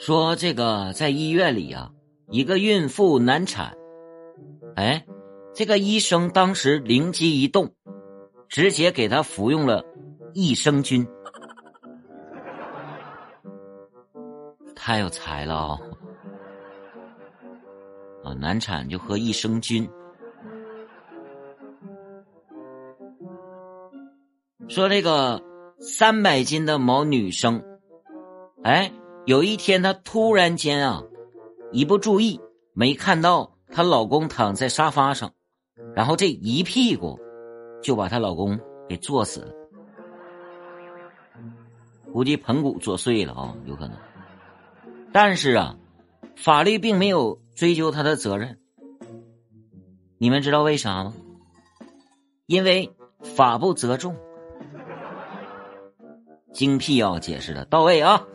说这个在医院里啊，一个孕妇难产，哎，这个医生当时灵机一动，直接给她服用了益生菌，太有才了哦！啊，难产就喝益生菌。说这个三百斤的某女生，哎。有一天，她突然间啊，一不注意，没看到她老公躺在沙发上，然后这一屁股就把她老公给坐死了，估计盆骨坐碎了啊，有可能。但是啊，法律并没有追究他的责任。你们知道为啥吗？因为法不责众。精辟要解释的到位啊。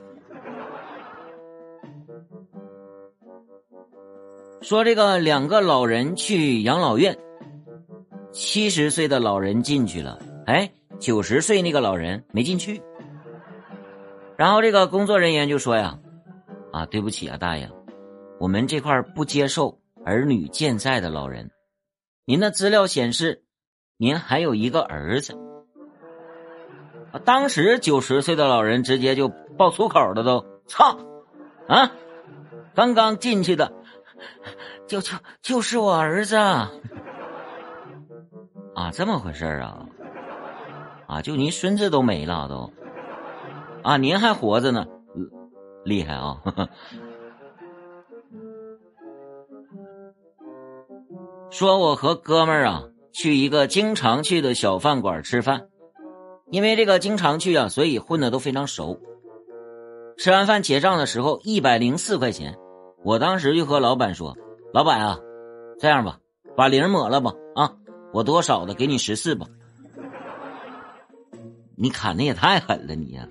说这个两个老人去养老院，七十岁的老人进去了，哎，九十岁那个老人没进去。然后这个工作人员就说呀：“啊，对不起啊，大爷，我们这块不接受儿女健在的老人。您的资料显示，您还有一个儿子。”，当时九十岁的老人直接就爆粗口了，都操啊！刚刚进去的。就就就是我儿子啊！这么回事啊！啊，就您孙子都没了都啊，您还活着呢，厉害啊！说我和哥们儿啊去一个经常去的小饭馆吃饭，因为这个经常去啊，所以混的都非常熟。吃完饭结账的时候，一百零四块钱。我当时就和老板说：“老板啊，这样吧，把零抹了吧，啊，我多少的给你十四吧。”你砍的也太狠了，你呀！